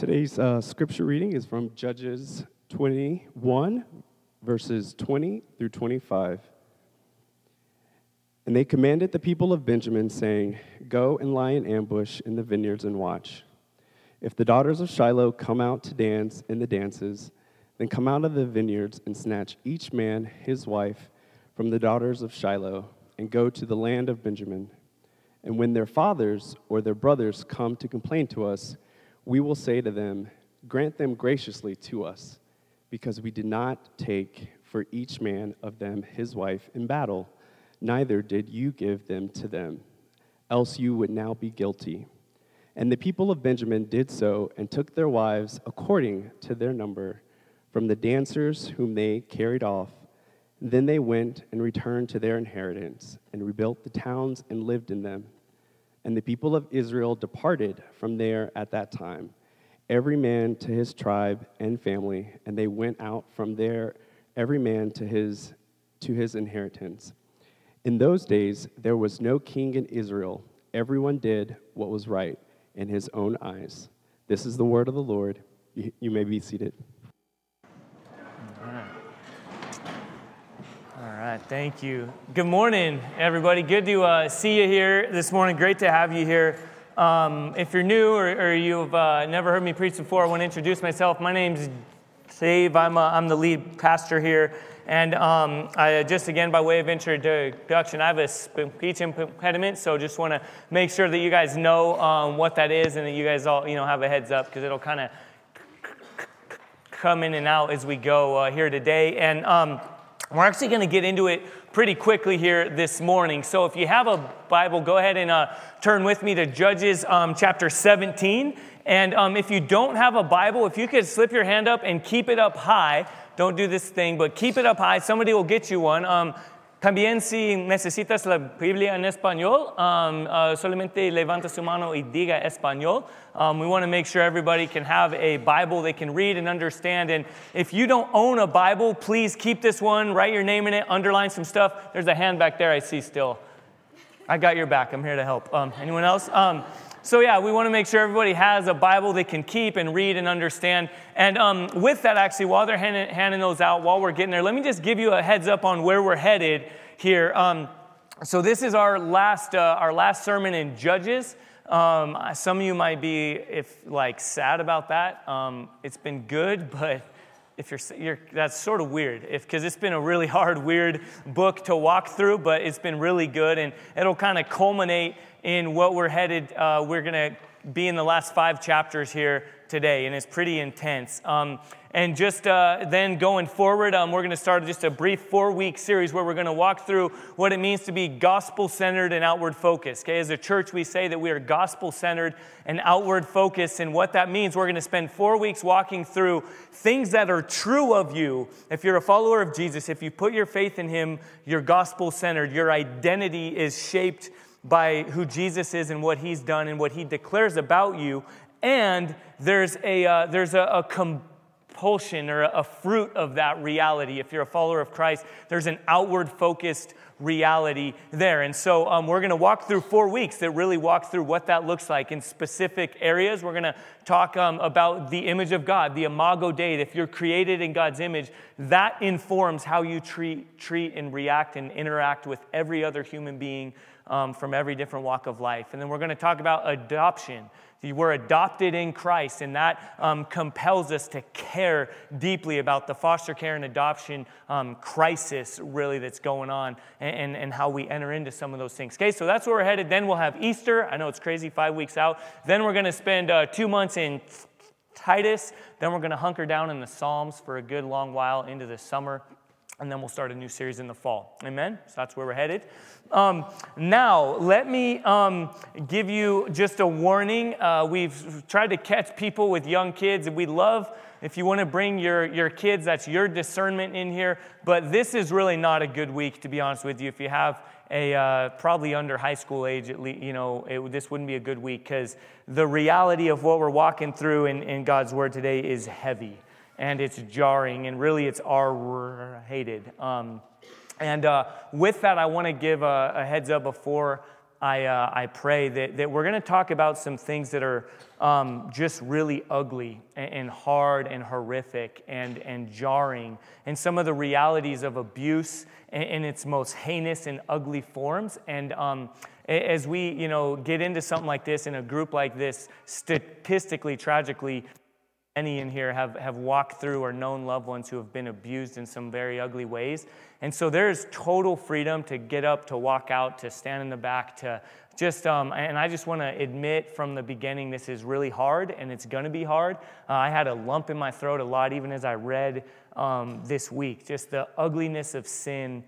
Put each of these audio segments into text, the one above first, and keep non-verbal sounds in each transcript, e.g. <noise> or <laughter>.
Today's uh, scripture reading is from Judges 21, verses 20 through 25. And they commanded the people of Benjamin, saying, Go and lie in ambush in the vineyards and watch. If the daughters of Shiloh come out to dance in the dances, then come out of the vineyards and snatch each man his wife from the daughters of Shiloh, and go to the land of Benjamin. And when their fathers or their brothers come to complain to us, we will say to them, Grant them graciously to us, because we did not take for each man of them his wife in battle, neither did you give them to them, else you would now be guilty. And the people of Benjamin did so and took their wives according to their number from the dancers whom they carried off. Then they went and returned to their inheritance and rebuilt the towns and lived in them. And the people of Israel departed from there at that time, every man to his tribe and family, and they went out from there, every man to his, to his inheritance. In those days, there was no king in Israel. Everyone did what was right in his own eyes. This is the word of the Lord. You, may be seated. Right, thank you. Good morning, everybody. Good to uh, see you here this morning. Great to have you here. Um, if you're new or, or you've uh, never heard me preach before, I want to introduce myself. My name's Dave. I'm, uh, I'm the lead pastor here. And um, I, just again, by way of introduction, I have a speech impediment, so just want to make sure that you guys know um, what that is and that you guys all you know have a heads up because it'll kind of come in and out as we go uh, here today. And um, we're actually going to get into it pretty quickly here this morning. So if you have a Bible, go ahead and uh, turn with me to Judges um, chapter 17. And um, if you don't have a Bible, if you could slip your hand up and keep it up high, don't do this thing, but keep it up high. Somebody will get you one. Um, También si necesitas la Biblia en español, um, uh, solamente levanta su mano y diga español. Um, we want to make sure everybody can have a Bible they can read and understand. And if you don't own a Bible, please keep this one, write your name in it, underline some stuff. There's a hand back there I see still. I got your back. I'm here to help. Um, anyone else? So, yeah, we want to make sure everybody has a Bible they can keep and read and understand. And um, with that, actually, while they're handing, handing, those out, while we're getting there, let me just give you a heads up on where we're headed here. Um, so, this is our last, uh, our last sermon in Judges. Um, some of you might be if like sad about that. Um, it's been good, <laughs> but if you're, you're that's sort of weird because it's been a really <laughs> hard, weird book to walk through, but it's been really good, and it'll kind of culminate in what we're headed. Uh, we're going to be in the last five chapters here today, and it's pretty intense. Um, and just uh, then going forward, um, we're going to start just a brief four week series where we're going to walk through what it means to be gospel centered and outward focused. Okay, as a church, we say that we are gospel centered and outward focused. And what that means, we're going to spend four weeks walking through things that are true of you. If you're a follower of Jesus, if you put your faith in Him, you're gospel centered. Your identity is shaped by who Jesus is and what he's done and what he declares about you. And there's a, uh, there's a, a compulsion or a, a fruit of that reality. If you're a follower of Christ, there's an outward focused reality there. And so um, we're going to walk through four weeks that really walk through what that looks like in specific areas. We're going to talk um, about the image of God, the imago Dei. If you're created in God's image, that informs how you treat, treat and react and interact with every other human being um, from every different walk of life. And then we're going to talk about adoption. We're adopted in Christ, and that um, compels us to care deeply about the foster care and adoption um, crisis, really, that's going on, and, and, and, how we enter into some of those things. Okay, so that's where we're headed. Then we'll have Easter. I know it's crazy, five weeks out. Then we're going to spend uh, two months in Titus. Then we're going to hunker down in the Psalms for a good long while into the summer and then we'll start a new series in the fall. Amen? So that's where we're headed. Um, now, let me um, give you just a warning. Uh, we've tried to catch people with young kids, and we love if you want to bring your, your kids, that's your discernment in here. But this is really not a good week, to be honest with you. If you have a uh, probably under high school age, at least, you know, it, this wouldn't be a good week because the reality of what we're walking through in, in God's Word today is heavy and it's jarring, and really it's R hated. Um, and uh, with that, I want to give a, a, heads up before I, uh, I pray that, that we're going to talk about some things that are um, just really ugly and, and, hard and horrific and, and jarring, and some of the realities of abuse in, in its most heinous and ugly forms. And um, as we you know, get into something like this in a group like this, statistically, tragically, Many in here have, have walked through or known loved ones who have been abused in some very ugly ways. And so there's total freedom to get up, to walk out, to stand in the back, to just, um, and I just want to admit from the beginning this is really hard and it's going to be hard. Uh, I had a lump in my throat a lot, even as I read um, this week. Just the ugliness of sin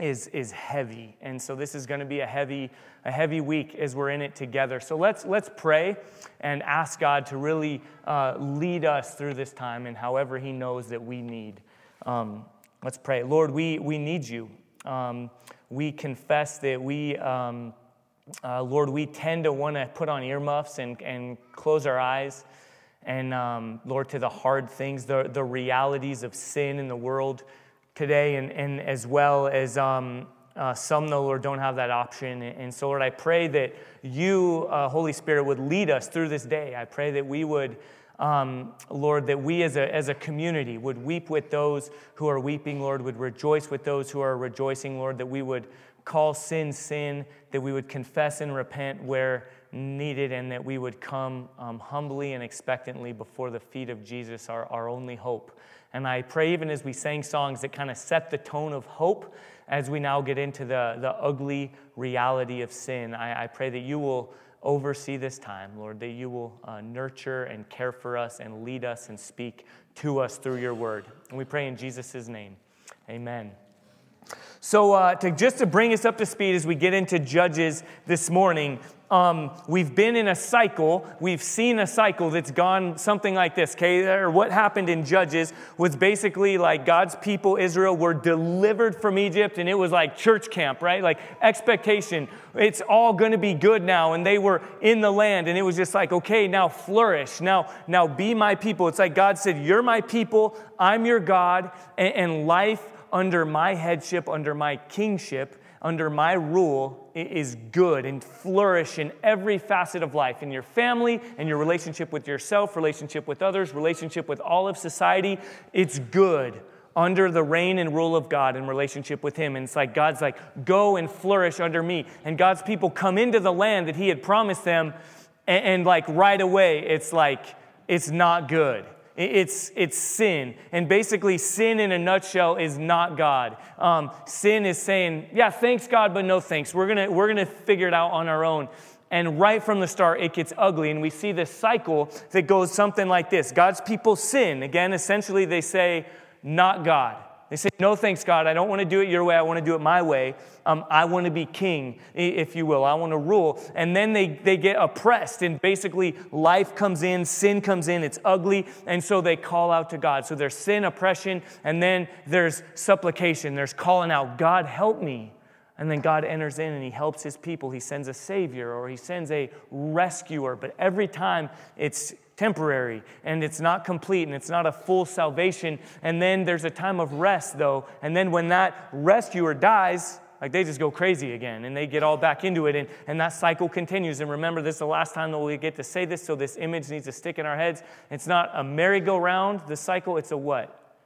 is, is heavy. And so this is going to be a heavy, a heavy week as we're in it together. So let's, let's pray and ask God to really uh, lead us through this time and however He knows that we need. Um, let's pray. Lord, we, we need you. Um, we confess that we, um, uh, Lord, we tend to want to put on earmuffs and, and close our eyes. And um, Lord, to the hard things, the, the realities of sin in the world today, and, and as well as um, uh, some, though, Lord, don't have that option. And so, Lord, I pray that you, uh, Holy Spirit, would lead us through this day. I pray that we would, um, Lord, that we as a, as a community would weep with those who are weeping, Lord, would rejoice with those who are rejoicing, Lord, that we would call sin sin, that we would confess and repent where needed, and that we would come um, humbly and expectantly before the feet of Jesus, our, our only hope. And I pray, even as we sang songs that kind of set the tone of hope as we now get into the, the ugly reality of sin, I, I pray that you will oversee this time, Lord, that you will uh, nurture and care for us and lead us and speak to us through your word. And we pray in Jesus' name. Amen. So, uh, to, just to bring us up to speed as we get into Judges this morning, um, we've been in a cycle. We've seen a cycle that's gone something like this. Okay, or what happened in Judges was basically like God's people, Israel, were delivered from Egypt, and it was like church camp, right? Like expectation. It's all going to be good now, and they were in the land, and it was just like, okay, now flourish. Now, now be my people. It's like God said, "You're my people. I'm your God, and, and life." Under my headship, under my kingship, under my rule is good and flourish in every facet of life in your family and your relationship with yourself, relationship with others, relationship with all of society. It's good under the reign and rule of God in relationship with Him. And it's like God's like, go and flourish under me. And God's people come into the land that He had promised them, and, and like right away, it's like, it's not good. It's, it's sin. And basically, sin in a nutshell is not God. Um, sin is saying, yeah, thanks God, but no thanks. We're going we're to figure it out on our own. And right from the start, it gets ugly. And we see this cycle that goes something like this God's people sin. Again, essentially, they say, not God. They say, No thanks, God. I don't want to do it your way. I want to do it my way. Um, I want to be king, if you will. I want to rule. And then they, they get oppressed, and basically life comes in, sin comes in, it's ugly, and so they call out to God. So there's sin, oppression, and then there's supplication. There's calling out, God, help me. And then God enters in and he helps his people. He sends a savior or he sends a rescuer. But every time it's temporary and it's not complete and it's not a full salvation. And then there's a time of rest, though. And then when that rescuer dies, like they just go crazy again and they get all back into it and, and that cycle continues. And remember this is the last time that we get to say this so this image needs to stick in our heads. It's not a merry-go-round. The cycle it's a what?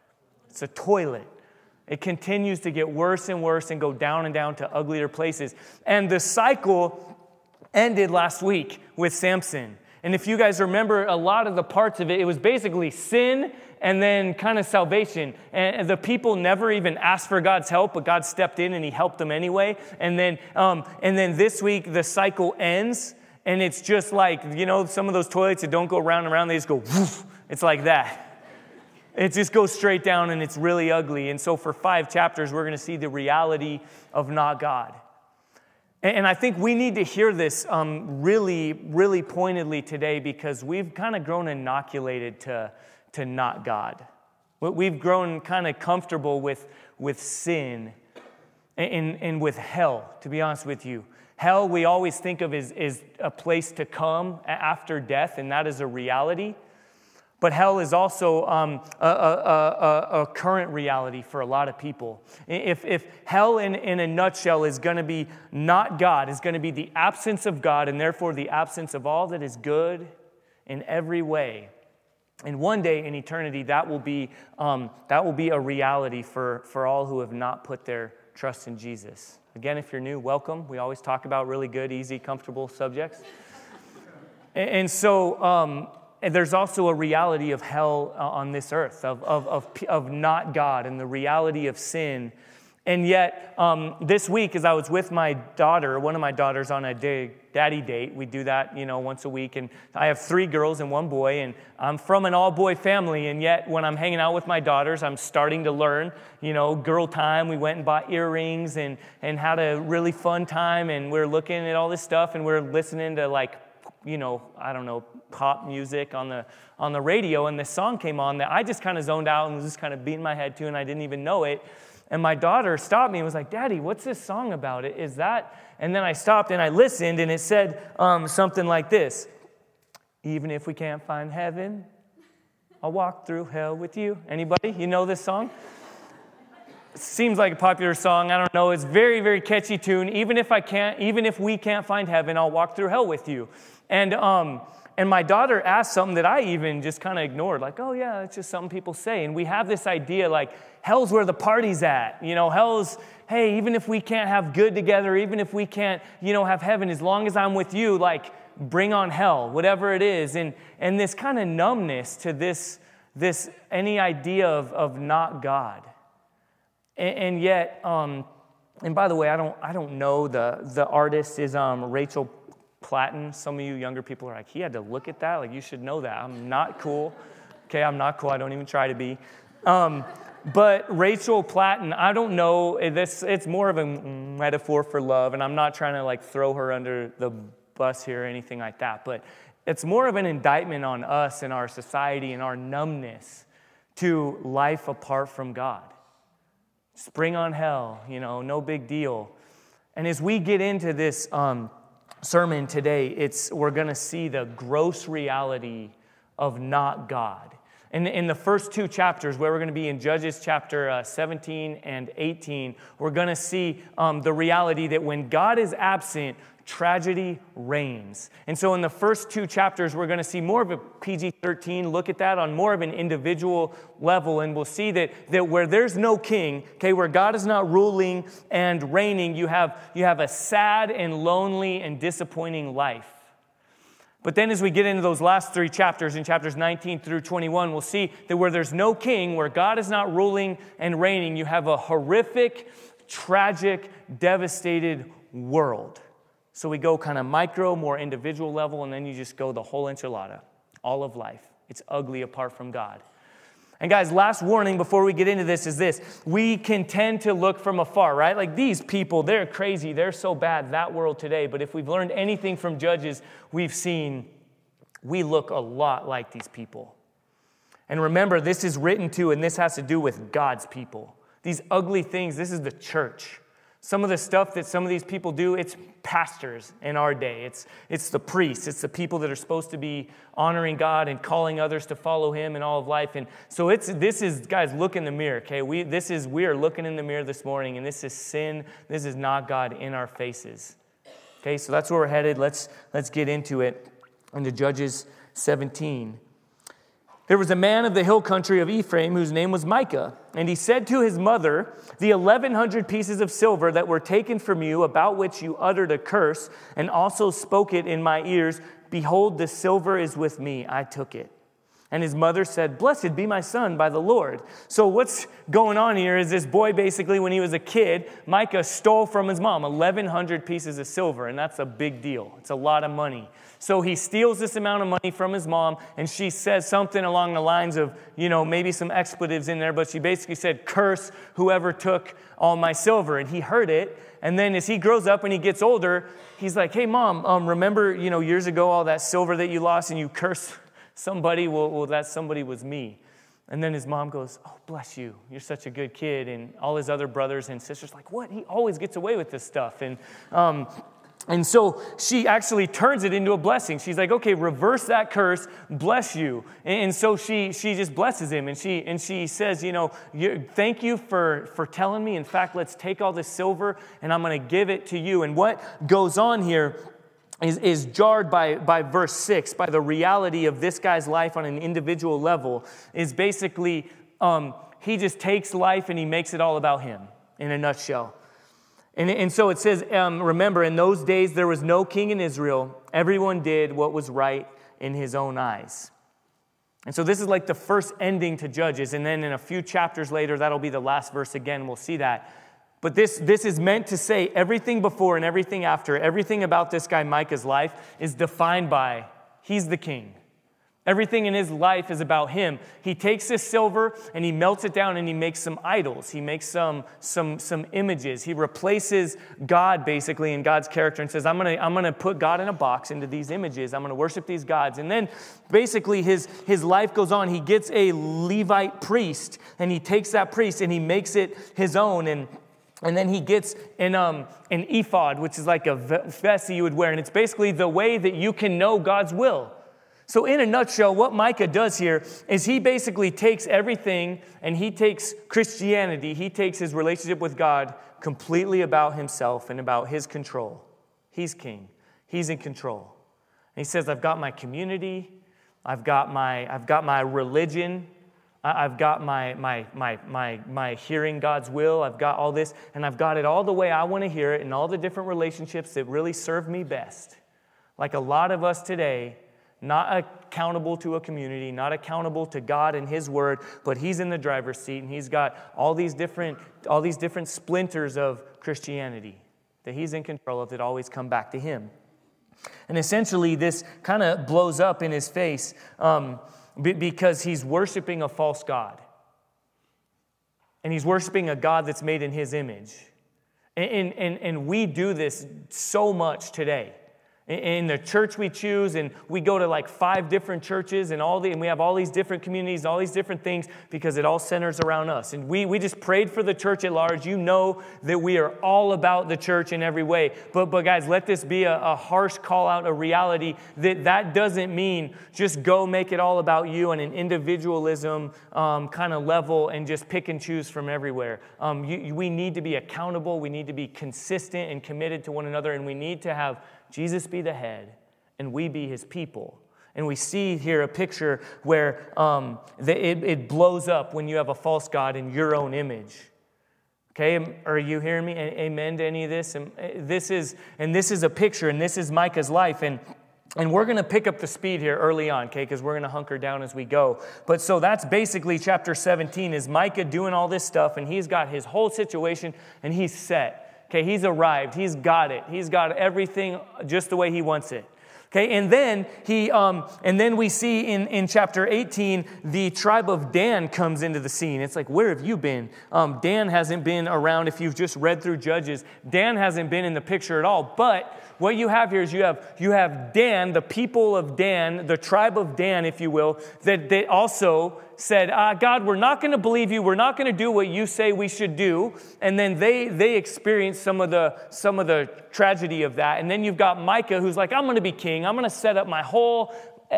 It's a toilet. It continues to get worse and worse and go down and down to uglier places. And the cycle ended last week with samson and if you guys remember a lot of the parts of it, it was basically sin and then kind of salvation. And the people never even asked for God's help, but God stepped in and He helped them anyway. And then, um, and then this week, the cycle ends, and it's just like, you know, some of those toilets that don't go round and round, they just go woof. It's like that. It just goes straight down and it's really ugly. And so, for five chapters, we're going to see the reality of not God. And I think we need to hear this um, really, really pointedly today because we've kind of grown inoculated to, to not God. We've grown kind of comfortable with, with sin and, and with hell, to be honest with you. Hell, we always think of as, as a place to come after death, and that is a reality. But hell is also um, a, a, a, a, current reality for a lot of people. If, if hell, in, in a nutshell, is going to be not God, is going to be the absence of God, and therefore the absence of all that is good in every way. And one day in eternity, that will be, um, that will be a reality for, for all who have not put their trust in Jesus. Again, if you're new, welcome. We always talk about really good, easy, comfortable subjects. and, and so, um, and there's also a reality of hell uh, on this earth, of, of, of, of not God, and the reality of sin and yet, um, this week, as I was with my daughter, one of my daughters on a day, daddy date, we do that, you know, once a week. And I have three girls and one boy, and I'm from an all boy family. And yet, when I'm hanging out with my daughters, I'm starting to learn, you know, girl time. We went and bought earrings and, and had a really fun time. And we're looking at all this stuff, and we're listening to, like, you know, I don't know, pop music on the on the radio, and this song came on that I just kind of zoned out and was just kind of beating my head to, and I didn't even know it. And my daughter stopped me and was like, Daddy, what's this song about? Is that? And then I stopped and I listened, and it said um, something like this Even if we can't find heaven, I'll walk through hell with you. Anybody? You know this song? seems like a popular song. I don't know. It's very, very catchy tune. Even if I can't, even if we can't find heaven, I'll walk through hell with you. And um, and my daughter asked something that I even just kind of ignored, like, oh, yeah, it's just something people say. And we have this idea like, hell's where the party's at. You know, hell's, hey, even if we can't have good together, even if we can't, you know, have heaven, as long as I'm with you, like, bring on hell, whatever it is. And, and this kind of numbness to this, this any idea of, of not God. And, and yet, um, and by the way, I don't, I don't know the, the artist is um, Rachel Platten. Some of you younger people are like, he had to look at that. Like, you should know that. I'm not cool. Okay, I'm not cool. I don't even try to be. Um, but Rachel Platten, I don't know. This it's more of a metaphor for love, and I'm not trying to like throw her under the bus here or anything like that. But it's more of an indictment on us and our society and our numbness to life apart from God. Spring on hell, you know, no big deal. And as we get into this um, sermon today, it's, we're going to see the gross reality of not God. In, in the first two chapters, where we're going to be in Judges chapter uh, 17 and 18, we're going to see um, the reality that when God is absent, tragedy reigns. And so, in the first two chapters, we're going to see more of a PG 13 look at that on more of an individual level. And we'll see that, that where there's no king, okay, where God is not ruling and reigning, you have, you have a sad and lonely and disappointing life. But then, as we get into those last three chapters, in chapters 19 through 21, we'll see that where there's no king, where God is not ruling and reigning, you have a horrific, tragic, devastated world. So we go kind of micro, more individual level, and then you just go the whole enchilada, all of life. It's ugly apart from God. And guys, last warning before we get into this is this. We can tend to look from afar, right? Like these people, they're crazy, they're so bad, that world today. But if we've learned anything from Judges, we've seen we look a lot like these people. And remember, this is written to, and this has to do with God's people. These ugly things, this is the church. Some of the stuff that some of these people do, it's pastors in our day. It's, it's the priests. It's the people that are supposed to be honoring God and calling others to follow Him in all of life. And so it's this is guys, look in the mirror. Okay, we this is we are looking in the mirror this morning, and this is sin. This is not God in our faces. Okay, so that's where we're headed. Let's let's get into it. Into Judges 17. There was a man of the hill country of Ephraim whose name was Micah, and he said to his mother, The 1100 pieces of silver that were taken from you, about which you uttered a curse, and also spoke it in my ears, behold, the silver is with me. I took it. And his mother said, Blessed be my son by the Lord. So, what's going on here is this boy basically, when he was a kid, Micah stole from his mom 1,100 pieces of silver, and that's a big deal. It's a lot of money. So he steals this amount of money from his mom, and she says something along the lines of, you know, maybe some expletives in there, but she basically said, Curse whoever took all my silver. And he heard it. And then as he grows up and he gets older, he's like, Hey, mom, um, remember, you know, years ago, all that silver that you lost and you cursed somebody? Well, well, that somebody was me. And then his mom goes, Oh, bless you. You're such a good kid. And all his other brothers and sisters, like, What? He always gets away with this stuff. And, um, and so she actually turns it into a blessing. She's like, okay, reverse that curse, bless you. And so she, she just blesses him and she, and she says, you know, thank you for, for telling me. In fact, let's take all this silver and I'm going to give it to you. And what goes on here is, is jarred by, by verse 6, by the reality of this guy's life on an individual level, is basically um, he just takes life and he makes it all about him in a nutshell. And, and so it says, um, remember, in those days there was no king in Israel. Everyone did what was right in his own eyes. And so this is like the first ending to Judges. And then in a few chapters later, that'll be the last verse again. We'll see that. But this, this is meant to say everything before and everything after, everything about this guy Micah's life is defined by he's the king. Everything in his life is about him. He takes this silver and he melts it down and he makes some idols. He makes some, some, some images. He replaces God basically in God's character and says, I'm to I'm to put God in a box into these images. I'm to worship these gods. And then basically his, his life goes on. He gets a Levite priest and he takes that priest and he makes it his own. And and then he gets an, um, an ephod, which is like a vest that you would wear. And it's basically the way that you can know God's will. So, in a nutshell, what Micah does here is he basically takes everything and he takes Christianity, he takes his relationship with God completely about himself and about his control. He's king, he's in control. And he says, I've got my community, I've got my, I've got my religion, I've got my, my, my, my, my hearing God's will, I've got all this, and I've got it all the way I want to hear it in all the different relationships that really serve me best. Like a lot of us today, not accountable to a community, not accountable to God and His Word, but He's in the driver's seat and He's got all these different, all these different splinters of Christianity that He's in control of that always come back to Him. And essentially, this kind of blows up in His face um, because He's worshiping a false God. And He's worshiping a God that's made in His image. And, and, and we do this so much today in the church we choose and we go to like five different churches and all the and we have all these different communities all these different things because it all centers around us. And we, we just prayed for the church at large. You know that we are all about the church in every way. But but guys let this be a, a harsh call out a reality that that doesn't mean just go make it all about you on an individualism um, kind of level and just pick and choose from everywhere. Um, you, we need to be accountable. We need to be consistent and committed to one another and we need to have Jesus be the head, and we be his people. And we see here a picture where um, the, it, it blows up when you have a false God in your own image. Okay, are you hearing me? Amen to any of this? And uh, this is, and this is a picture, and this is Micah's life. And and we're going to pick up the speed here early on, okay, because we're going to hunker down as we go. But so that's basically chapter 17 is Micah doing all this stuff, and he's got his whole situation, and he's set. Okay, he's arrived. He's got it. He's got everything just the way he wants it. Okay, and then he, um, and then we see in, in chapter 18, the tribe of Dan comes into the scene. It's like, where have you been? Um, Dan hasn't been around. If you've just read through Judges, Dan hasn't been in the picture at all. But what you have here is you have you have Dan, the people of Dan, the tribe of Dan, if you will, that, that also said, ah, God, we're not going to believe you. We're not going to do what you say we should do. And then they, they experience some of, the, some of the tragedy of that. And then you've got Micah who's like, I'm going to be king. I'm going to set up my whole,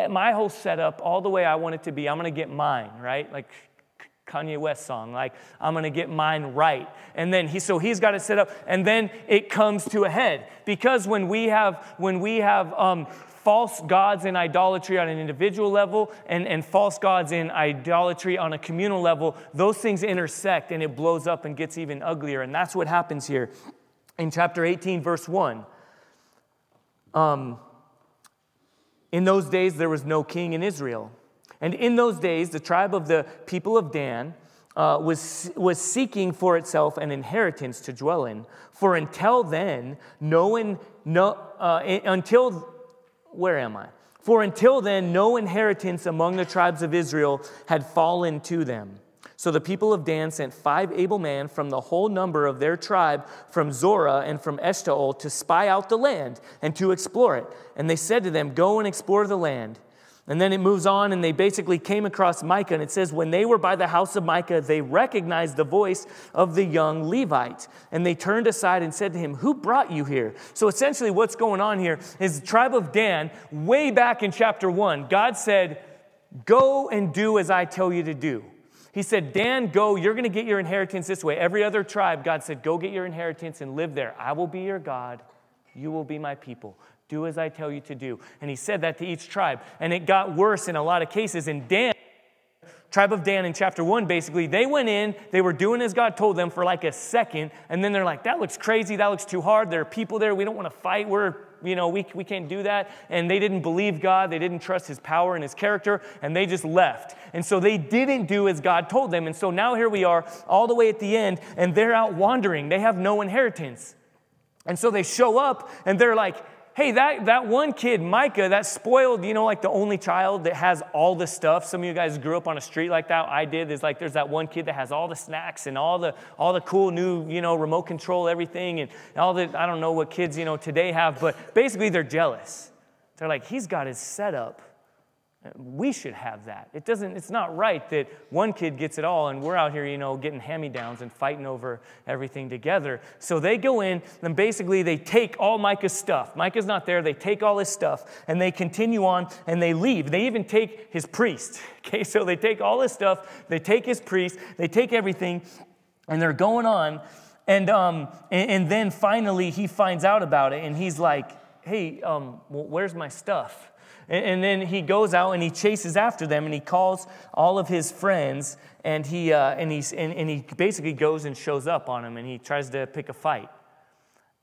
my whole setup all the way I want it to be. I'm going to get mine, right? Like Kanye West song, like, I'm gonna get mine right. And then he, so he's got it set up, and then it comes to a head. Because when we have, when we have um, false gods in idolatry on an individual level and, and false gods in idolatry on a communal level, those things intersect and it blows up and gets even uglier. And that's what happens here in chapter 18, verse 1. Um, in those days, there was no king in Israel. And in those days, the tribe of the people of Dan uh, was, was seeking for itself an inheritance to dwell in. For until then, no one, no, uh, until where am I? For until then, no inheritance among the tribes of Israel had fallen to them. So the people of Dan sent five able men from the whole number of their tribe from Zorah and from Eshtaol to spy out the land and to explore it. And they said to them, Go and explore the land. And then it moves on, and they basically came across Micah, and it says, When they were by the house of Micah, they recognized the voice of the young Levite. And they turned aside and said to him, Who brought you here? So essentially, what's going on here is the tribe of Dan, way back in chapter one, God said, Go and do as I tell you to do. He said, Dan, go, you're going to get your inheritance this way. Every other tribe, God said, Go get your inheritance and live there. I will be your God, you will be my people. Do as I tell you to do. And he said that to each tribe. And it got worse in a lot of cases. And Dan, tribe of Dan in chapter one, basically, they went in, they were doing as God told them for like a second, and then they're like, that looks crazy, that looks too hard. There are people there, we don't want to fight, we're, you know, we, we can't do that. And they didn't believe God, they didn't trust his power and his character, and they just left. And so they didn't do as God told them. And so now here we are, all the way at the end, and they're out wandering. They have no inheritance. And so they show up, and they're like, hey, that, that one kid, Micah, that spoiled, you know, like the only child that has all the stuff. Some of you guys grew up on a street like that. I did. Is like there's that one kid that has all the snacks and all the all the cool new, you know, remote control everything and all the I don't know what kids, you know, today have, but basically they're jealous. They're like, he's got his setup we should have that. It doesn't, it's not right that one kid gets it all and we're out here, you know, getting hand-me-downs and fighting over everything together. So they go in and basically they take all Micah's stuff. Micah's not there. They take all his stuff and they continue on and they leave. They even take his priest. <laughs> Okay, so they take all his stuff, they take his priest, they take everything, and they're going on. And, um, and, and then finally he finds out about it and he's like, hey, um, where's my stuff? And, then he goes out and he chases after them and he calls all of his friends and he, uh, and, he's, and, and he basically goes and shows up on them and he tries to pick a fight.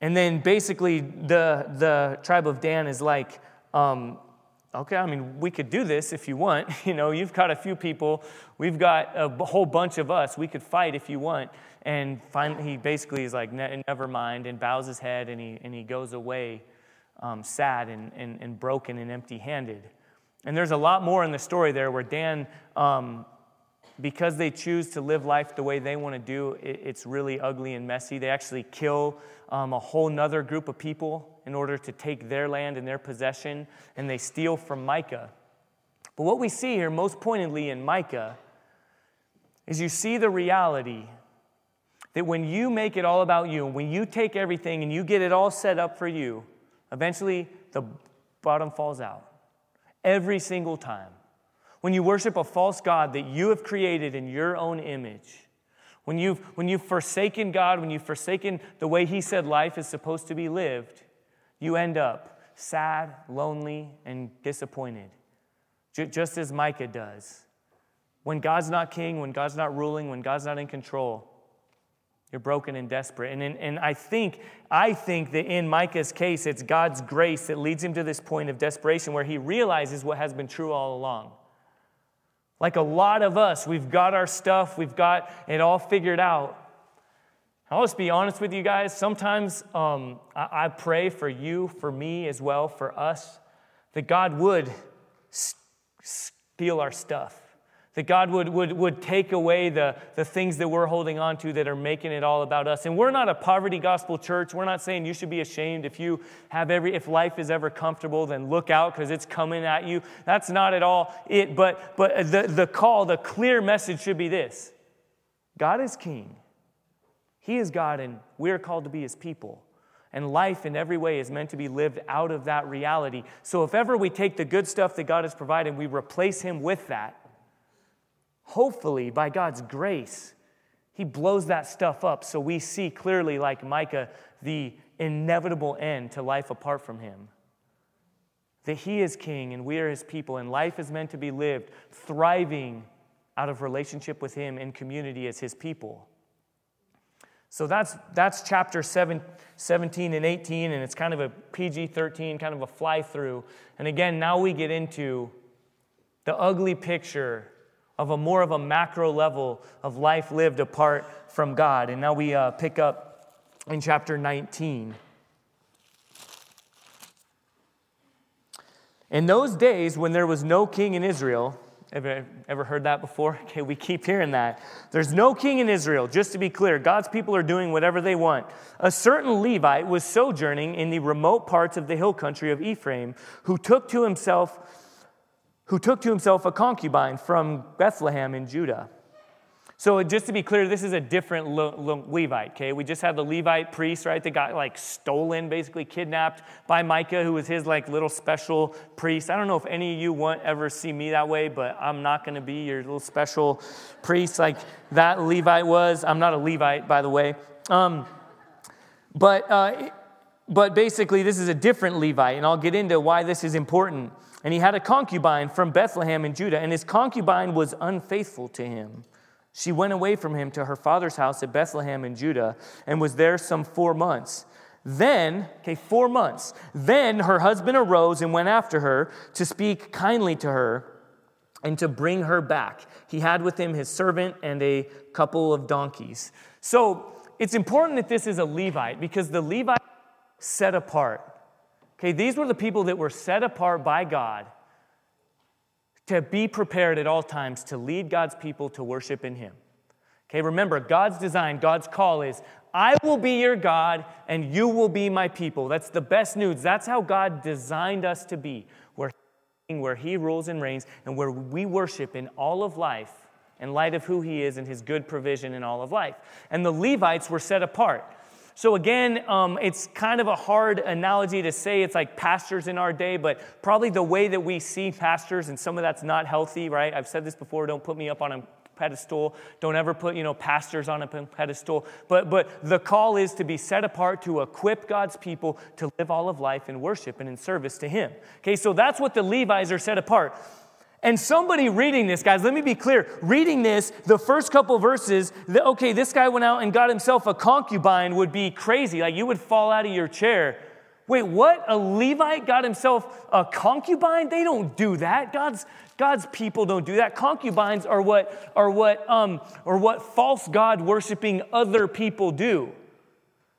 And then basically the, the tribe of Dan is like, um, okay, I mean, we could do this if you want. <laughs> You know, you've got a few people, we've got a whole bunch of us, we could fight if you want. And finally, he basically is like, never mind, and bows his head and he, and he goes away um, sad and, and, and, broken and empty handed. And there's a lot more in the story there where Dan, um, because they choose to live life the way they want to do, it, it's really ugly and messy. They actually kill um, a whole nother group of people in order to take their land and their possession, and they steal from Micah. But what we see here, most pointedly in Micah, is you see the reality that when you make it all about you, when you take everything and you get it all set up for you, Eventually, the bottom falls out. Every single time. When you worship a false God that you have created in your own image, when you've, when you've forsaken God, when you've forsaken the way He said life is supposed to be lived, you end up sad, lonely, and disappointed, just as Micah does. When God's not king, when God's not ruling, when God's not in control, you're broken and desperate. And, in, and I, think, I think that in Micah's case, it's God's grace that leads him to this point of desperation where he realizes what has been true all along. Like a lot of us, we've got our stuff, we've got it all figured out. I'll just be honest with you guys. Sometimes um, I, I pray for you, for me as well, for us, that God would steal our stuff that God would, would, would take away the, the things that we're holding on to that are making it all about us. And we're not a poverty gospel church. We're not saying you should be ashamed if you have every, if life is ever comfortable, then look out because it's coming at you. That's not at all it. But, but the, the call, the clear message should be this God is king. He is God, and we're called to be his people. And life in every way is meant to be lived out of that reality. So if ever we take the good stuff that God has provided, we replace him with that hopefully, by God's grace, He blows that stuff up so we see clearly, like Micah, the inevitable end to life apart from Him. That He is King and we are His people, and life is meant to be lived thriving out of relationship with Him in community as His people. So that's, that's chapter seven, 17 and 18, and it's kind of a PG 13, kind of a fly through. And again, now we get into the ugly picture of a more of a macro level of life lived apart from God. And now we uh, pick up in chapter 19. In those days when there was no king in Israel, ever, ever heard that before? <laughs> Okay, we keep hearing that. There's no king in Israel. Just to be clear, God's people are doing whatever they want. A certain Levite was sojourning in the remote parts of the hill country of Ephraim, who took to himself who took to himself a concubine from Bethlehem in Judah. So just to be clear, this is a different Le- Le- Levite, okay? We just had the Levite priest, right, that got like stolen, basically kidnapped by Micah, who was his like little special priest. I don't know if any of you want ever see me that way, but I'm not to be your little special priest like that Levite was. I'm not a Levite, by the way. Um, but uh, but basically, this is a different Levite, and I'll get into why this is important. And he had a concubine from Bethlehem in Judah, and his concubine was unfaithful to him. She went away from him to her father's house at Bethlehem in Judah and was there some four months. Then, okay, four months. Then her husband arose and went after her to speak kindly to her and to bring her back. He had with him his servant and a couple of donkeys. So it's important that this is a Levite because the Levite set apart. Okay, these were the people that were set apart by God to be prepared at all times to lead God's people to worship in Him. Okay, remember, God's design, God's call is I will be your God and you will be my people. That's the best news. That's how God designed us to be, where, where He rules and reigns and where we worship in all of life in light of who He is and His good provision in all of life. And the Levites were set apart. So, again, um, it's kind of a hard analogy to say it's like pastors in our day, but probably the way that we see pastors, and some of that's not healthy, right? I've said this before don't put me up on a pedestal. Don't ever put, you know, pastors on a pedestal. But, but the call is to be set apart to equip God's people to live all of life in worship and in service to Him. Okay, so that's what the Levites are set apart. And somebody reading this, guys, let me be clear. Reading this, the first couple verses, the, okay, this guy went out and got himself a concubine would be crazy. Like you would fall out of your chair. Wait, what? A Levite got himself a concubine? They don't do that. God's, God's people don't do that. Concubines are what, are what, um, or what false God worshiping other people do.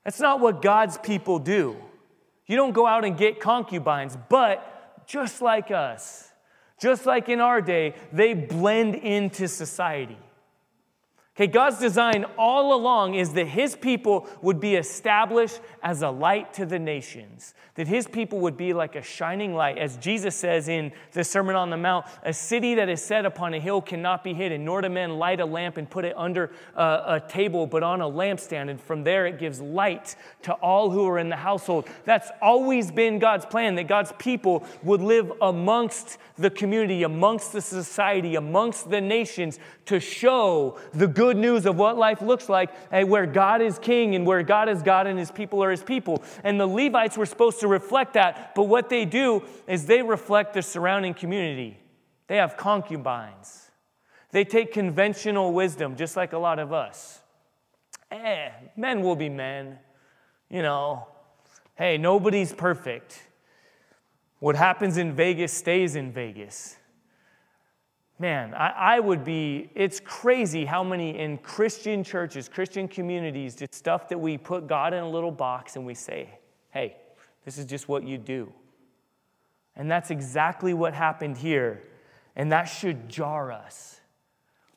That's not what God's people do. You don't go out and get concubines, but just like us, just like in our day, they blend into society. Okay, God's design all along is that his people would be established as a light to the nations, that his people would be like a shining light. As Jesus says in the Sermon on the Mount, a city that is set upon a hill cannot be hidden, nor do men light a lamp and put it under a, a table, but on a lampstand. And from there it gives light to all who are in the household. That's always been God's plan, that God's people would live amongst the community, amongst the society, amongst the nations to show the good news of what life looks like and where God is king and where God is God and his people are his people. And the Levites were supposed to reflect that, but what they do is they reflect the surrounding community. They have concubines. They take conventional wisdom, just like a lot of us. Eh, men will be men. You know, hey, nobody's perfect. What happens in Vegas stays in Vegas. Man, I, I, would be, it's crazy how many in Christian churches, Christian communities, did stuff that we put God in a little box and we say, hey, this is just what you do. And that's exactly what happened here. And that should jar us.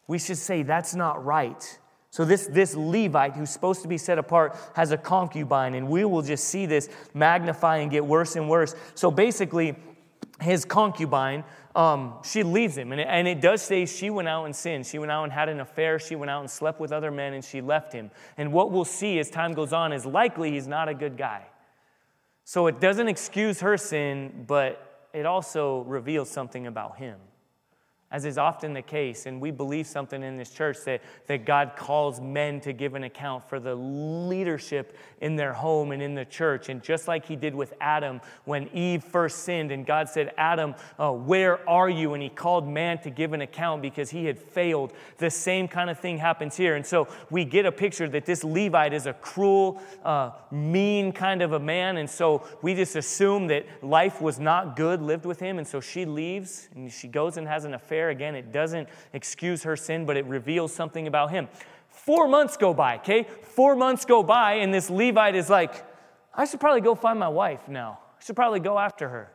We should say, that's not right. So, this, this Levite who's supposed to be set apart has a concubine, and we will just see this magnify and get worse and worse. So, basically, his concubine, um, she leaves him. And it, and it does say she went out and sinned. She went out and had an affair. She went out and slept with other men, and she left him. And what we'll see as time goes on is likely he's not a good guy. So, it doesn't excuse her sin, but it also reveals something about him as is often the case, and we believe something in this church that, that God calls men to give an account for the leadership in their home and in the church. And just like he did with Adam when Eve first sinned, and God said, Adam, uh, where are you? And he called man to give an account because he had failed. The same kind of thing happens here. And so we get a picture that this Levite is a cruel, uh, mean kind of a man. And so we just assume that life was not good lived with him. And so she leaves and she goes and has an affair Again, it doesn't excuse her sin, but it reveals something about him. Four months go by, okay? Four months go by, and this Levite is like, I should probably go find my wife now. I should probably go after her.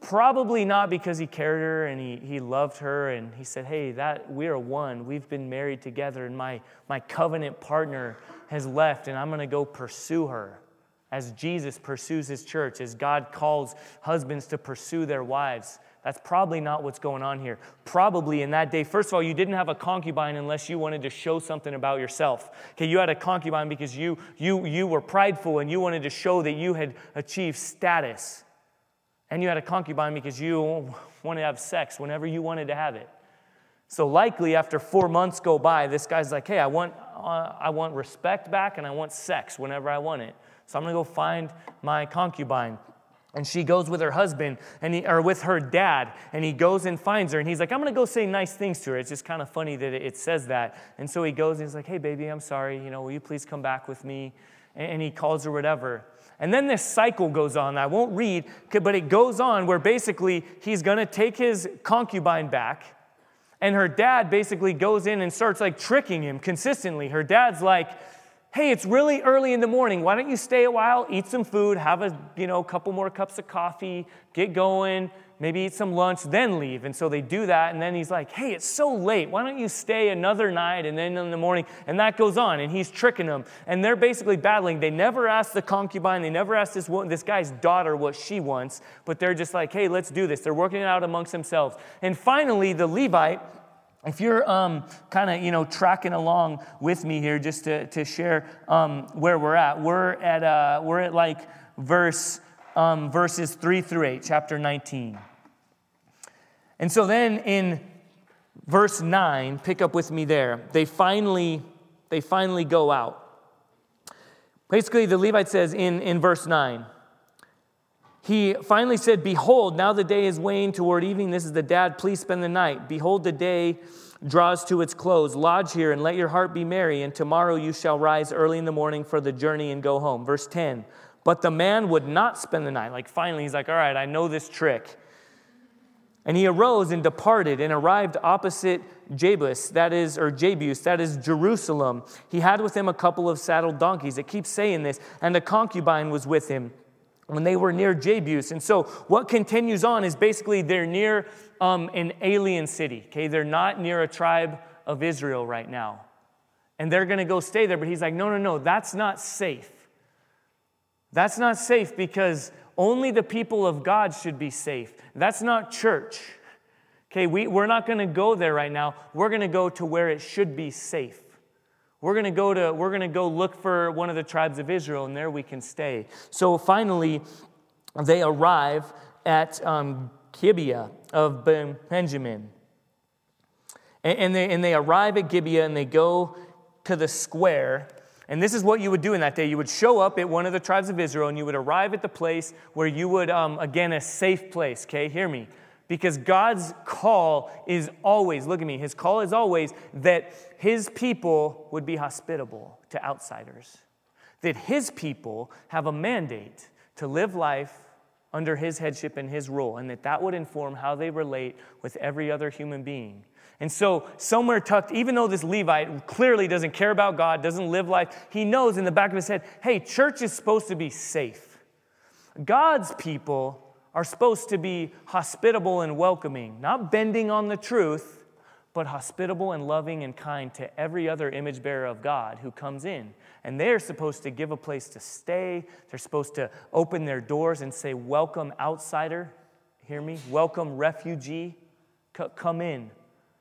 Probably not because he cared her and he, he loved her and he said, Hey, that we are one. We've been married together, and my, my covenant partner has left, and I'm gonna go pursue her as Jesus pursues his church, as God calls husbands to pursue their wives. That's probably not what's going on here. Probably in that day, first of all, you didn't have a concubine unless you wanted to show something about yourself. Okay, you had a concubine because you, you, you were prideful and you wanted to show that you had achieved status. And you had a concubine because you wanted to have sex whenever you wanted to have it. So likely after four months go by, this guy's like, hey, I want, uh, I want respect back and I want sex whenever I want it. So I'm gonna go find my concubine. And she goes with her husband, and he, or with her dad, and he goes and finds her, and he's like, I'm gonna go say nice things to her. It's just kind of funny that it says that. And so he goes and he's like, Hey, baby, I'm sorry, you know, will you please come back with me? And he calls her whatever. And then this cycle goes on. I won't read, but it goes on where basically he's gonna take his concubine back, and her dad basically goes in and starts like tricking him consistently. Her dad's like, hey, it's really early in the morning. Why don't you stay a while, eat some food, have a you know, couple more cups of coffee, get going, maybe eat some lunch, then leave. And so they do that. And then he's like, hey, it's so late. Why don't you stay another night and then in the morning? And that goes on. And he's tricking them. And they're basically battling. They never ask the concubine, they never ask this, this guy's daughter what she wants, but they're just like, hey, let's do this. They're working it out amongst themselves. And finally, the Levite if you're um, kind of, you know, tracking along with me here, just to, to share um, where we're at, we're at, uh, we're at like verse, um, verses 3 through 8, chapter 19. And so then in verse 9, pick up with me there, they finally, they finally go out. Basically, the Levite says in, in verse 9, he finally said, Behold, now the day is waning toward evening. This is the dad. Please spend the night. Behold, the day draws to its close. Lodge here and let your heart be merry, and tomorrow you shall rise early in the morning for the journey and go home. Verse 10. But the man would not spend the night. Like finally, he's like, All right, I know this trick. And he arose and departed and arrived opposite Jebus, that is, or Jebus, that is Jerusalem. He had with him a couple of saddled donkeys. It keeps saying this, and a concubine was with him when they were near Jebus. And so what continues on is basically they're near um, an alien city, okay? They're not near a tribe of Israel right now. And they're going to go stay there, but he's like, no, no, no, that's not safe. That's not safe because only the people of God should be safe. That's not church. Okay, we, we're not going to go there right now. We're going to go to where it should be safe. We're going to go to we're going to go look for one of the tribes of Israel, and there we can stay. So finally, they arrive at um, Gibeah of Benjamin, and, and, they and they arrive at Gibeah, and they go to the square. And this is what you would do in that day. You would show up at one of the tribes of Israel, and you would arrive at the place where you would, um, again, a safe place. Okay, hear me because God's call is always, look at me, his call is always that his people would be hospitable to outsiders, that his people have a mandate to live life under his headship and his rule, and that that would inform how they relate with every other human being. And so, somewhere tucked, even though this Levite clearly doesn't care about God, doesn't live life, he knows in the back of his head hey, church is supposed to be safe. God's people are supposed to be hospitable and welcoming, not bending on the truth, but hospitable and loving and kind to every other image bearer of God who comes in. And they're supposed to give a place to stay. They're supposed to open their doors and say, Welcome, outsider. Hear me? Welcome, refugee. C- come in.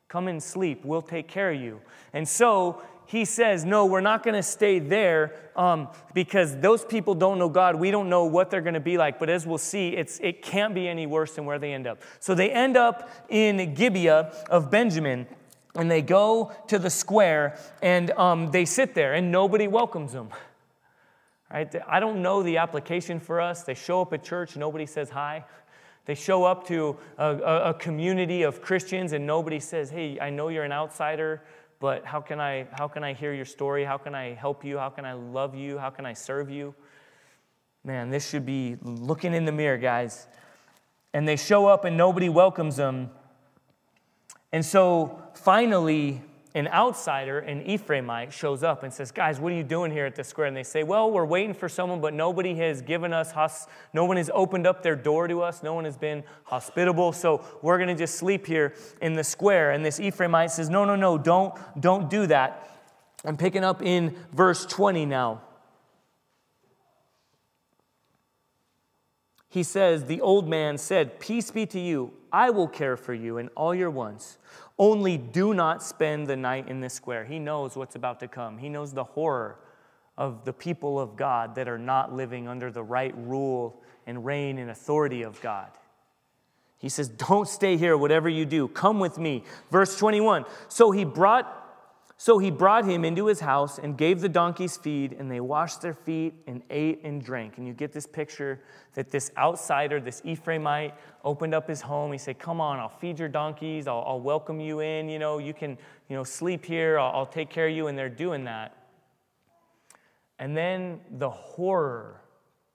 Come and sleep. We'll take care of you. And so he says, No, we're not going to stay there um, because those people don't know God. We don't know what they're going to be like. But as we'll see, it's, it can't be any worse than where they end up. So they end up in Gibeah of Benjamin. And they go to the square and um, they sit there, and nobody welcomes them. Right? I don't know the application for us. They show up at church, nobody says hi. They show up to a, a, a community of Christians, and nobody says, Hey, I know you're an outsider but how can I how can I hear your story? How can I help you? How can I love you? How can I serve you? Man, this should be looking in the mirror, guys. And they show up and nobody welcomes them. And so finally, an outsider, an Ephraimite, shows up and says, Guys, what are you doing here at the square? And they say, Well, we're waiting for someone, but nobody has given us, hos- no one has opened up their door to us, no one has been hospitable, so we're going to just sleep here in the square. And this Ephraimite says, No, no, no, don't, don't do that. I'm picking up in verse 20 now. he says, The old man said, Peace be to you. I will care for you and all your wants. Only do not spend the night in this square. He knows what's about to come. He knows the horror of the people of God that are not living under the right rule and reign and authority of God. He says, Don't stay here, whatever you do. Come with me. Verse 21. So he brought so he brought him into his house and gave the donkeys feed, and they washed their feet and ate and drank. And you get this picture that this outsider, this Ephraimite, opened up his home. He said, Come on, I'll feed your donkeys, I'll, I'll welcome you in, you know, you can, you know, sleep here, I'll, I'll take care of you. And they're doing that. And then the horror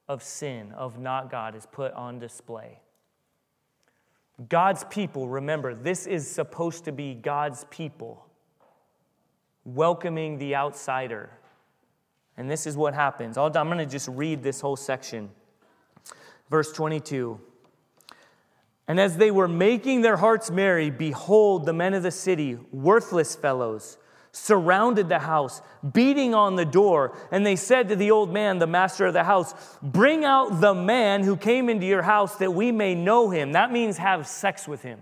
of sin, of not God, is put on display. God's people, remember, this is supposed to be God's people welcoming the outsider. And this is what happens. I'm going to just read this whole section. Verse 22. And as they were making their hearts merry, behold, the men of the city, worthless fellows, surrounded the house, beating on the door. And they said to the old man, the master of the house, Bring out the man who came into your house that we may know him. That means have sex with him.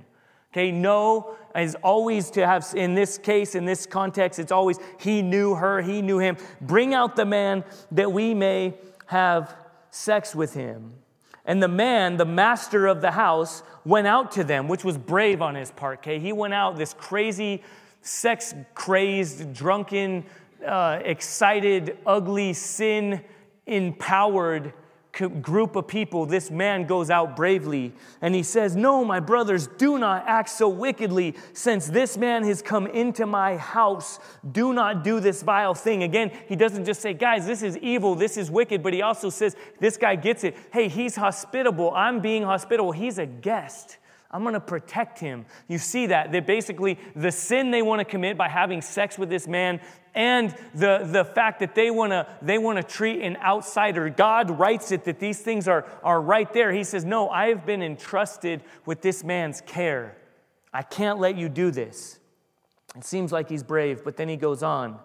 Okay, know is always to have, in this case, in this context, it's always he knew her, he knew him. Bring out the man that we may have sex with him. And the man, the master of the house, went out to them, which was brave on his part. Okay, he went out, this crazy, sex crazed, drunken, uh, excited, ugly, sin empowered group of people, this man goes out bravely and he says, No, my brothers, do not act so wickedly. Since this man has come into my house, do not do this vile thing. Again, he doesn't just say, Guys, this is evil, this is wicked, but he also says, This guy gets it. Hey, he's hospitable. I'm being hospitable. He's a guest. I'm going to protect him. You see that. That basically the sin they want to commit by having sex with this man and the, the fact that they want to they want to treat an outsider. God writes it that these things are, are right there. He says, No, I have been entrusted with this man's care. I can't let you do this. It seems like he's brave, but then he goes on.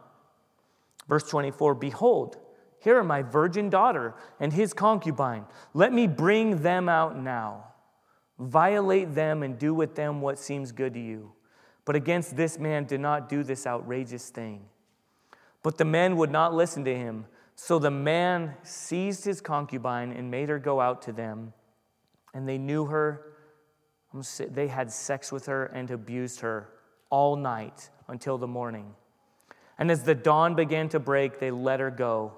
Verse 24 Behold, here are my virgin daughter and his concubine. Let me bring them out now. Violate them and do with them what seems good to you. But against this man, do not do this outrageous thing. But the men would not listen to him. So the man seized his concubine and made her go out to them. And they knew her. They had sex with her and abused her all night until the morning. And as the dawn began to break, they let her go.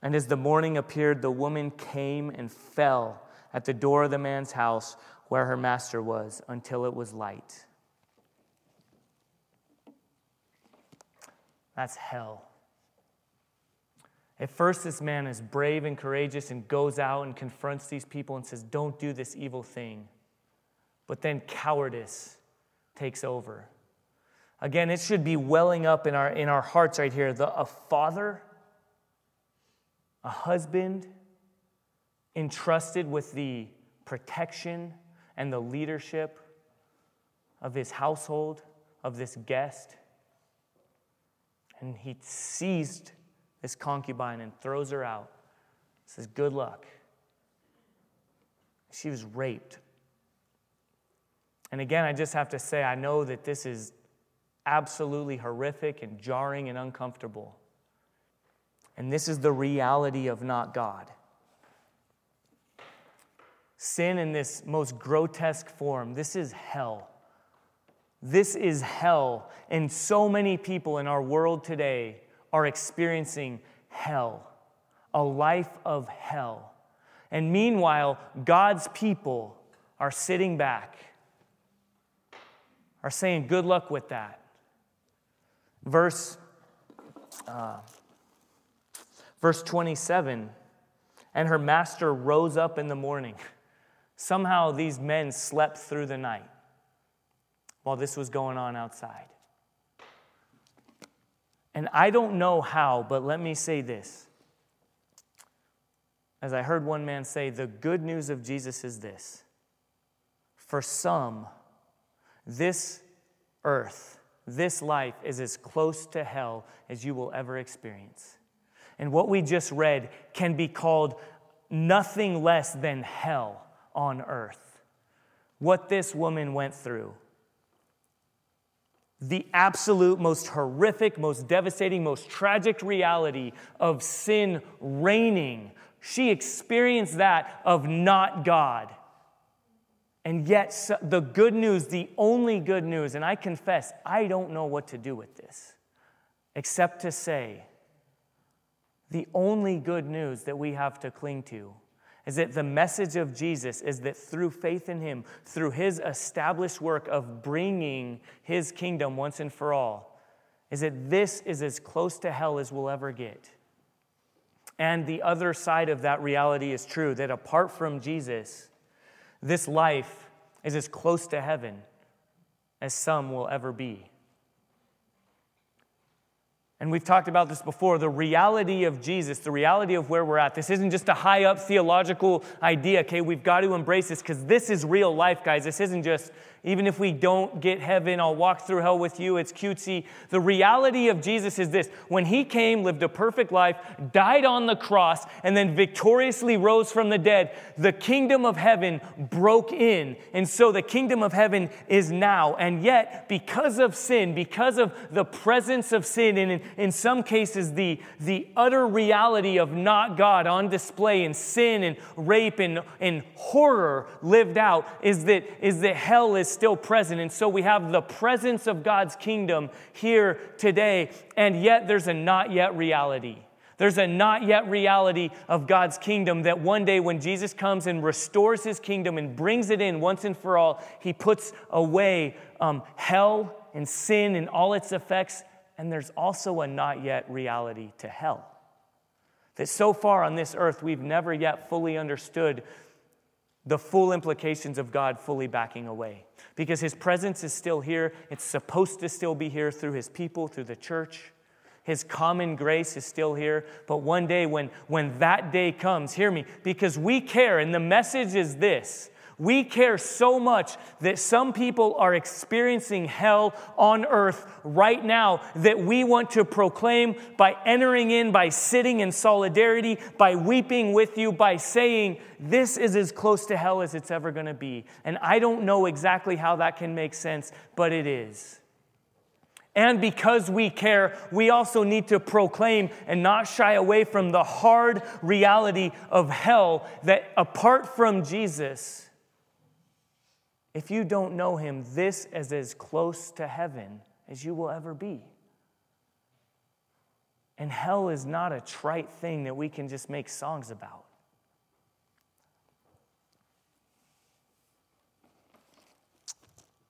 And as the morning appeared, the woman came and fell at the door of the man's house where her master was until it was light. That's hell. At first, this man is brave and courageous and goes out and confronts these people and says, Don't do this evil thing. But then cowardice takes over. Again, it should be welling up in our, in our hearts right here. The, a father, a husband, entrusted with the protection and the leadership of his household, of this guest. And he seized this concubine and throws her out. Says, Good luck. She was raped. And again, I just have to say, I know that this is absolutely horrific and jarring and uncomfortable. And this is the reality of not God. Sin in this most grotesque form, this is hell. This is hell. And so many people in our world today are experiencing hell, a life of hell. And meanwhile, God's people are sitting back, are saying, Good luck with that. Verse, uh, verse 27 And her master rose up in the morning. <laughs> Somehow these men slept through the night while this was going on outside. And I don't know how, but let me say this. As I heard one man say, the good news of Jesus is this. For some, this earth, this life is as close to hell as you will ever experience. And what we just read can be called nothing less than hell on earth. What this woman went through. The absolute most horrific, most devastating, most tragic reality of sin reigning. She experienced that of not God. And yet, the good news, the only good news, and I confess, I don't know what to do with this, except to say, the only good news that we have to cling to is that the message of Jesus is that through faith in Him, through His established work of bringing His kingdom once and for all, is that this is as close to hell as we'll ever get. And the other side of that reality is true that apart from Jesus, this life is as close to heaven as some will ever be. And we've talked about this before the reality of Jesus, the reality of where we're at. This isn't just a high up theological idea, okay? We've got to embrace this because this is real life, guys. This isn't just even if we don't get heaven, I'll walk through hell with you. It's cutesy. The reality of Jesus is this when he came, lived a perfect life, died on the cross, and then victoriously rose from the dead, the kingdom of heaven broke in. And so the kingdom of heaven is now. And yet, because of sin, because of the presence of sin, and in, in some cases, the, the utter reality of not God on display in sin and rape and, and horror lived out, is that, is that hell is still present. And so we have the presence of God's kingdom here today, and yet there's a not yet reality. There's a not yet reality of God's kingdom that one day when Jesus comes and restores his kingdom and brings it in once and for all, he puts away um, hell and sin and all its effects. And there's also a not yet reality to hell. That so far on this earth, we've never yet fully understood the full implications of God fully backing away because his presence is still here. It's supposed to still be here through his people, through the church. His common grace is still here. But one day, when, when that day comes, hear me, because we care, and the message is this we care so much that some people are experiencing hell on earth right now that we want to proclaim by entering in, by sitting in solidarity, by weeping with you, by saying, This is as close to hell as it's ever going to be. And I don't know exactly how that can make sense, but it is. And because we care, we also need to proclaim and not shy away from the hard reality of hell that apart from Jesus, if you don't know him, this is as close to heaven as you will ever be. And hell is not a trite thing that we can just make songs about.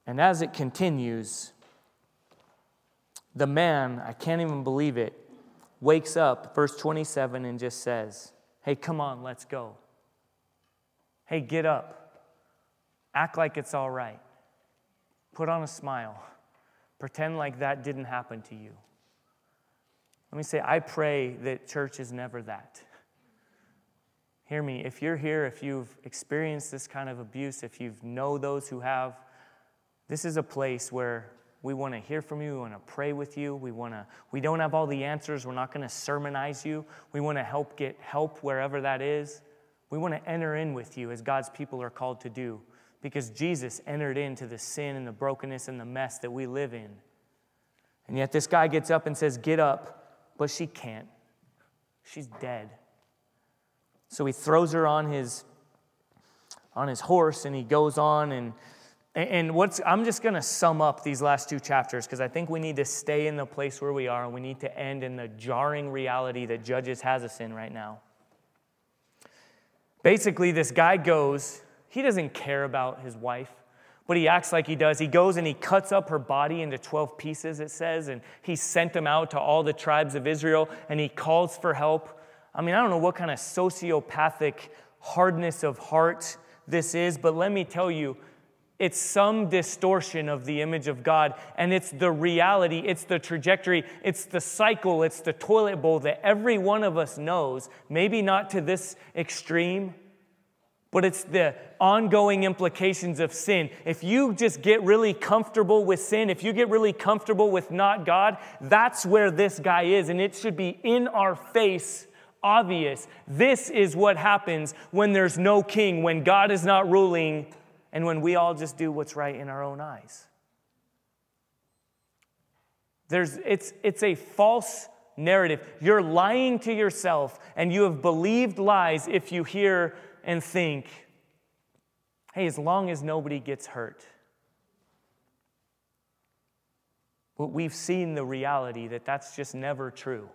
And as it continues, the man, I can't even believe it, wakes up, verse 27, and just says, Hey, come on, let's go. Hey, get up. Act like it's all right. Put on a smile. Pretend like that didn't happen to you. Let me say, I pray that church is never that. Hear me, if you're here, if you've experienced this kind of abuse, if you know those who have, this is a place where we want to hear from you. We want to pray with you. We want to. We don't have all the answers. We're not going to sermonize you. We want to help get help wherever that is. We want to enter in with you as God's people are called to do because Jesus entered into the sin and the brokenness and the mess that we live in. And yet this guy gets up and says, Get up, but she can't. She's dead. So he throws her on his on his horse and he goes on and and what's I'm just going to sum up these last two chapters because I think we need to stay in the place where we are and we need to end in the jarring reality that Judges has us in right now. Basically, this guy goes he doesn't care about his wife, but he acts like he does. He goes and he cuts up her body into 12 pieces, it says, and he sent them out to all the tribes of Israel and he calls for help. I mean, I don't know what kind of sociopathic hardness of heart this is, but let me tell you, it's some distortion of the image of God, and it's the reality, it's the trajectory, it's the cycle, it's the toilet bowl that every one of us knows. Maybe not to this extreme, but it's the ongoing implications of sin. If you just get really comfortable with sin, if you get really comfortable with not God, that's where this guy is. And it should be in our face obvious. This is what happens when there's no king, when God is not ruling, and when we all just do what's right in our own eyes. There's, it's, it's a false narrative. You're lying to yourself, and you have believed lies if you hear and think, hey, as long as nobody gets hurt. But we've seen the reality that that's just never true.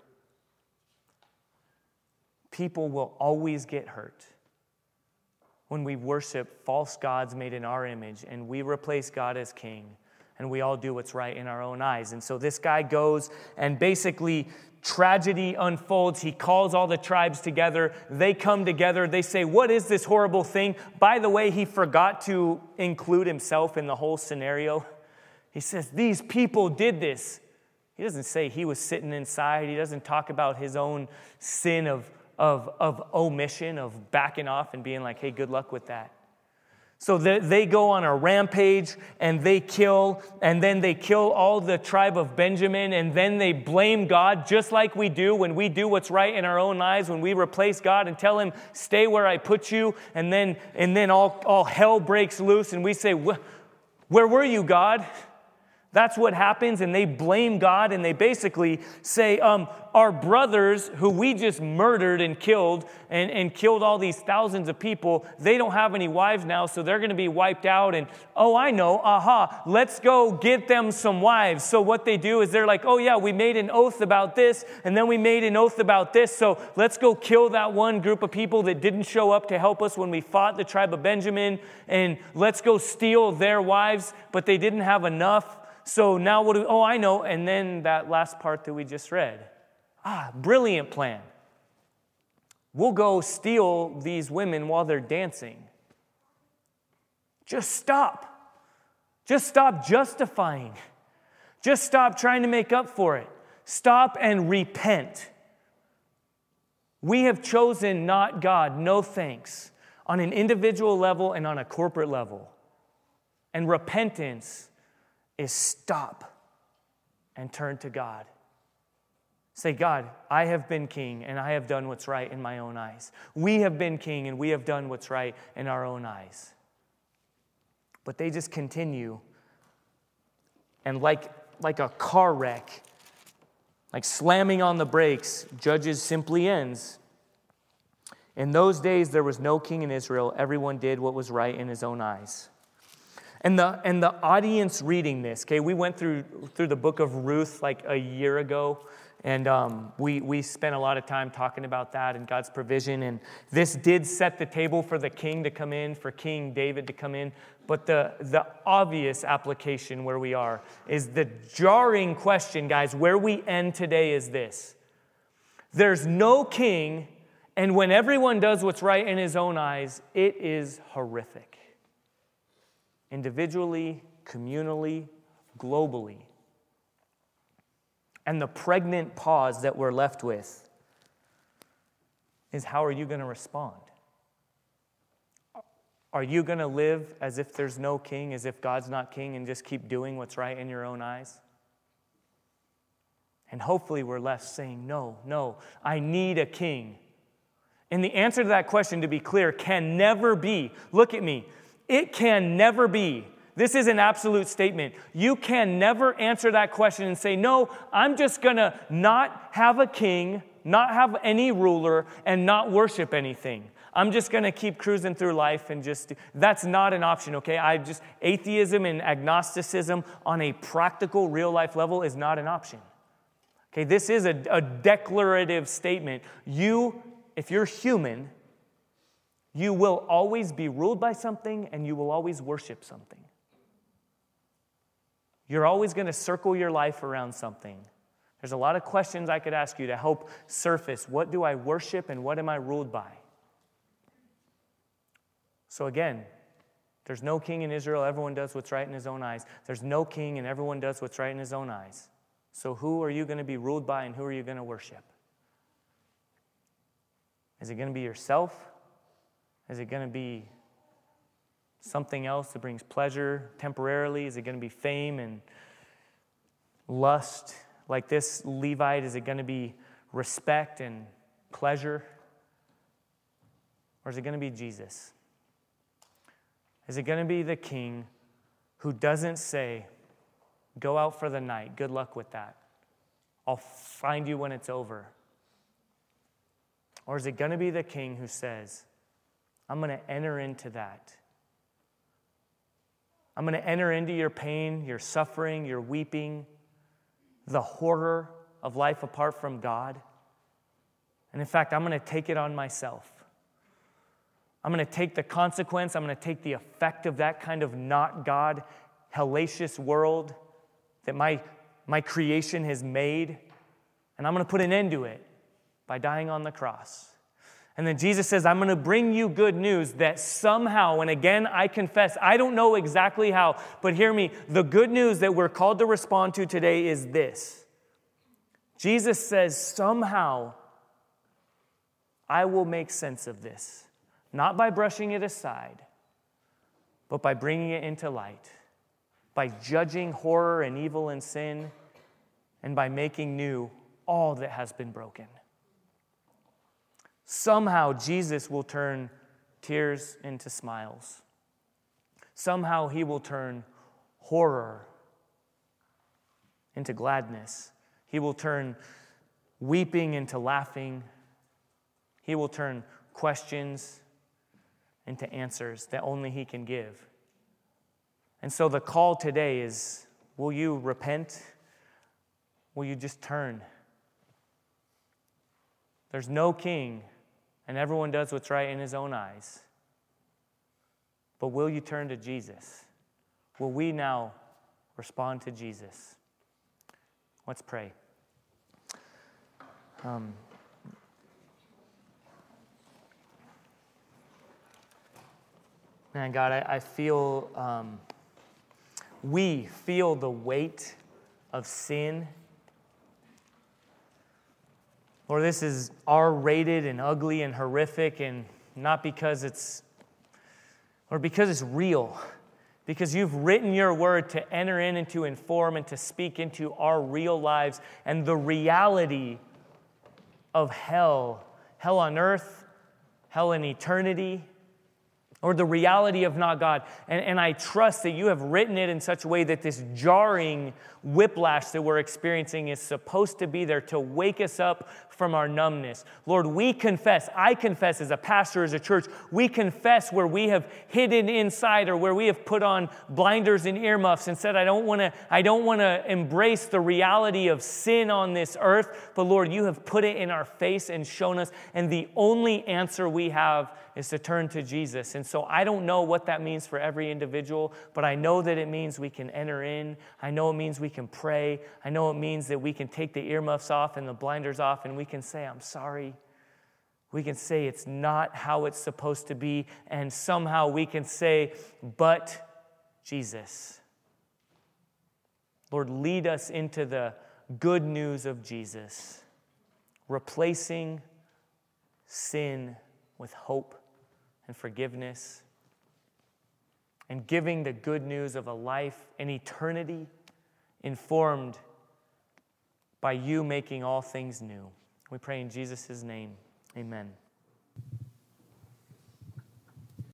People will always get hurt when we worship false gods made in our image and we replace God as king and we all do what's right in our own eyes. And so this guy goes and basically tragedy unfolds. He calls all the tribes together. They come together. They say, What is this horrible thing? By the way, he forgot to include himself in the whole scenario. He says, These people did this. He doesn't say he was sitting inside. He doesn't talk about his own sin of, of, of omission, of backing off and being like, Hey, good luck with that. So they go on a rampage and they kill, and then they kill all the tribe of Benjamin, and then they blame God, just like we do when we do what's right in our own eyes, when we replace God and tell Him, Stay where I put you, and then, and then all, all hell breaks loose, and we say, Where were you, God? That's what happens, and they blame God, and they basically say, um, Our brothers who we just murdered and killed, and, and killed all these thousands of people, they don't have any wives now, so they're going to be wiped out. And oh, I know, aha, let's go get them some wives. So what they do is they're like, Oh, yeah, we made an oath about this, and then we made an oath about this, so let's go kill that one group of people that didn't show up to help us when we fought the tribe of Benjamin, and let's go steal their wives, but they didn't have enough. So now what do, oh, I know. And then that last part that we just read. Ah, brilliant plan. We'll go steal these women while they're dancing. Just stop. Just stop justifying. Just stop trying to make up for it. Stop and repent. We have chosen not God, no thanks, on an individual level and on a corporate level. And repentance is stop and turn to God. Say, God, I have been king and I have done what's right in my own eyes. We have been king and we have done what's right in our own eyes. But they just continue. And like, like a car wreck, like slamming on the brakes, Judges simply ends. In those days, there was no king in Israel. Everyone did what was right in his own eyes. And the, and the audience reading this, okay, we went through, through the book of Ruth like a year ago, and um, we, we spent a lot of time talking about that and God's provision. And this did set the table for the king to come in, for King David to come in. But the, the obvious application where we are is the jarring question, guys, where we end today is this there's no king, and when everyone does what's right in his own eyes, it is horrific individually, communally, globally. And the pregnant pause that we're left with is how are you going to respond? Are you going to live as if there's no king, as if God's not king, and just keep doing what's right in your own eyes? And hopefully, we're left saying, No, no, I need a king. And the answer to that question, to be clear, can never be look at me, it can never be. This is an absolute statement. You can never answer that question and say, No, I'm just to not have a king, not have any ruler, and not worship anything. I'm just going to keep cruising through life and just that's not an option, okay? I just atheism and agnosticism on a practical real life level is not an option. Okay, this is a, a declarative statement. You, if you're human, you will always be ruled by something and you will always worship something. You're always going to circle your life around something. There's a lot of questions I could ask you to help surface what do I worship and what am I ruled by? So, again, there's no king in Israel. Everyone does what's right in his own eyes. There's no king and everyone does what's right in his own eyes. So, who are you going to be ruled by and who are you going to worship? Is it going to be yourself? Is it going to be something else that brings pleasure temporarily? Is it going to be fame and lust like this Levite? Is it going to be respect and pleasure? Or is it going to be Jesus? Is it going to be the king who doesn't say, Go out for the night, good luck with that? I'll find you when it's over. Or is it going to be the king who says, I'm going to enter into that? I'm going to enter into your pain, your suffering, your weeping, the horror of life apart from God. And in fact, I'm going to take it on myself. I'm going to take the consequence, I'm going to take the effect of that kind of not God, hellacious world that my, my creation has made, and I'm going to put an end to it by dying on the cross. And then Jesus says, I'm going to bring you good news that somehow, and again, I confess, I don't know exactly how, but hear me. The good news that we're called to respond to today is this Jesus says, somehow, I will make sense of this, not by brushing it aside, but by bringing it into light, by judging horror and evil and sin, and by making new all that has been broken. Somehow, Jesus will turn tears into smiles. Somehow, he will turn horror into gladness. He will turn weeping into laughing. He will turn questions into answers that only He can give. And so the call today is will you repent? Will you just turn? There's no king and everyone does what's right in his own eyes. But will you turn to Jesus? Will we now respond to Jesus? Let's pray. Um, man, God, I, I feel, um, we feel the weight of sin Lord, this is R rated and ugly and horrific, and not because it's, or because it's real. Because you've written your word to enter in and to inform and to speak into our real lives and the reality of hell hell on earth, hell in eternity, or the reality of not God. And, and I trust that you have written it in such a way that this jarring whiplash that we're experiencing is supposed to be there to wake us up from our numbness. Lord, we confess, I confess as a pastor, as a church, we confess where we have hidden inside or where we have put on blinders and earmuffs and said, I don't want to, I don't want to embrace the reality of sin on this earth. But Lord, you have put it in our face and shown us. And the only answer we have is to turn to Jesus. And so I don't know what that means for every individual, but I know that it means we can enter in. I know it means we can pray. I know it means that we can take the earmuffs off and the blinders off and we can say, I'm sorry. We can say it's not how it's supposed to be. And somehow we can say, but Jesus. Lord, lead us into the good news of Jesus, replacing sin with hope and forgiveness, and giving the good news of a life and eternity informed by you making all things new. We pray in Jesus' name. Amen.